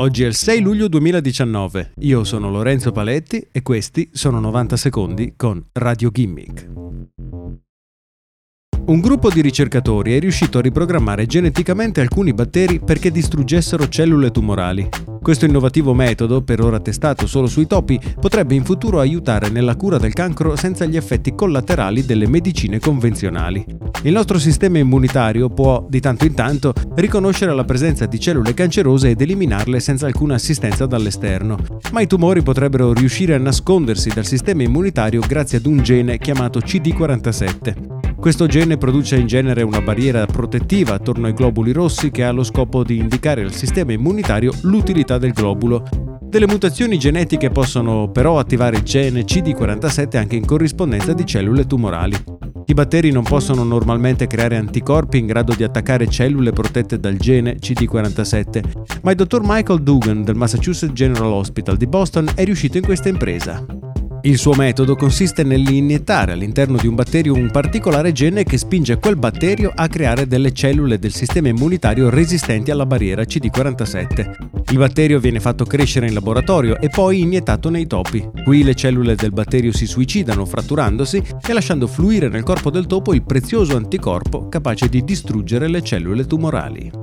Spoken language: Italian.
Oggi è il 6 luglio 2019. Io sono Lorenzo Paletti e questi sono 90 secondi con Radio Gimmick. Un gruppo di ricercatori è riuscito a riprogrammare geneticamente alcuni batteri perché distruggessero cellule tumorali. Questo innovativo metodo, per ora testato solo sui topi, potrebbe in futuro aiutare nella cura del cancro senza gli effetti collaterali delle medicine convenzionali. Il nostro sistema immunitario può, di tanto in tanto, riconoscere la presenza di cellule cancerose ed eliminarle senza alcuna assistenza dall'esterno, ma i tumori potrebbero riuscire a nascondersi dal sistema immunitario grazie ad un gene chiamato CD47. Questo gene produce in genere una barriera protettiva attorno ai globuli rossi che ha lo scopo di indicare al sistema immunitario l'utilità del globulo. Delle mutazioni genetiche possono però attivare il gene CD47 anche in corrispondenza di cellule tumorali. I batteri non possono normalmente creare anticorpi in grado di attaccare cellule protette dal gene CD47, ma il dottor Michael Dugan del Massachusetts General Hospital di Boston è riuscito in questa impresa. Il suo metodo consiste nell'iniettare all'interno di un batterio un particolare gene che spinge quel batterio a creare delle cellule del sistema immunitario resistenti alla barriera CD47. Il batterio viene fatto crescere in laboratorio e poi iniettato nei topi. Qui le cellule del batterio si suicidano fratturandosi e lasciando fluire nel corpo del topo il prezioso anticorpo capace di distruggere le cellule tumorali.